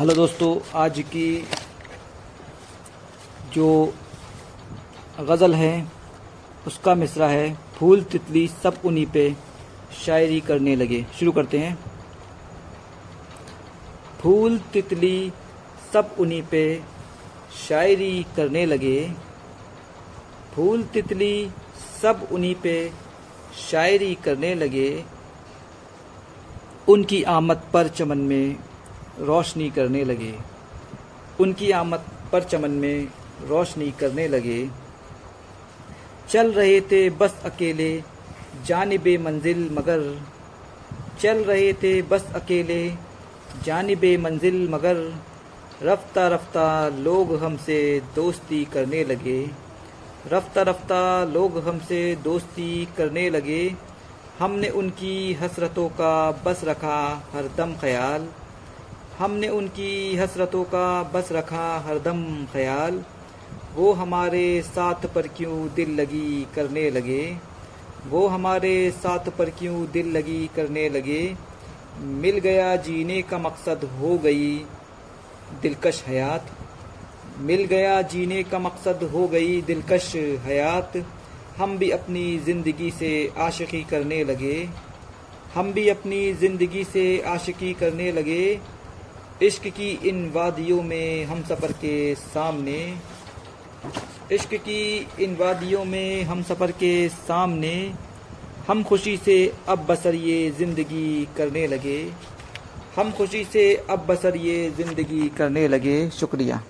Hello दोस्तों, आज की जो गज़ल है, उसका मिसरा है, फूल तितली सब उन्हीं पे शायरी करने लगे। शुरू करते हैं। फूल तितली सब उन्हीं पे शायरी करने लगे। फूल तितली सब उन्हीं पे शायरी करने लगे। उनकी आमद पर चमन में रोशनी करने लगे। उनकी आमद पर चमन में रोशनी करने लगे। चल रहे थे बस अकेले, जानब मंजिल मगर। चल रहे थे बस अकेले, जानब मंजिल मगर। रफ्ता रफ्ता लोग हमसे दोस्ती करने लगे। रफ्ता रफ्ता लोग हमसे दोस्ती करने लगे। हमने उनकी हसरतों का बस रखा हर दम ख्याल। हमने उनकी हसरतों का बस रखा हरदम ख्याल। वो हमारे साथ पर क्यों दिल लगी करने लगे? वो हमारे साथ पर क्यों दिल लगी करने लगे? मिल गया जीने का मकसद हो गई दिलकश हयात। मिल गया जीने का मकसद हो गई दिलकश हयात। हम भी अपनी ज़िंदगी से आशिकी करने लगे। हम भी अपनी ज़िंदगी से आशिकी करने लगे। इश्क की इन वादियों में हम सफ़र के सामने, इश्क की इन वादियों में हम सफ़र के सामने, हम खुशी से अब बसर ये ज़िंदगी करने लगे। हम खुशी से अब बसर ये ज़िंदगी करने लगे, शुक्रिया।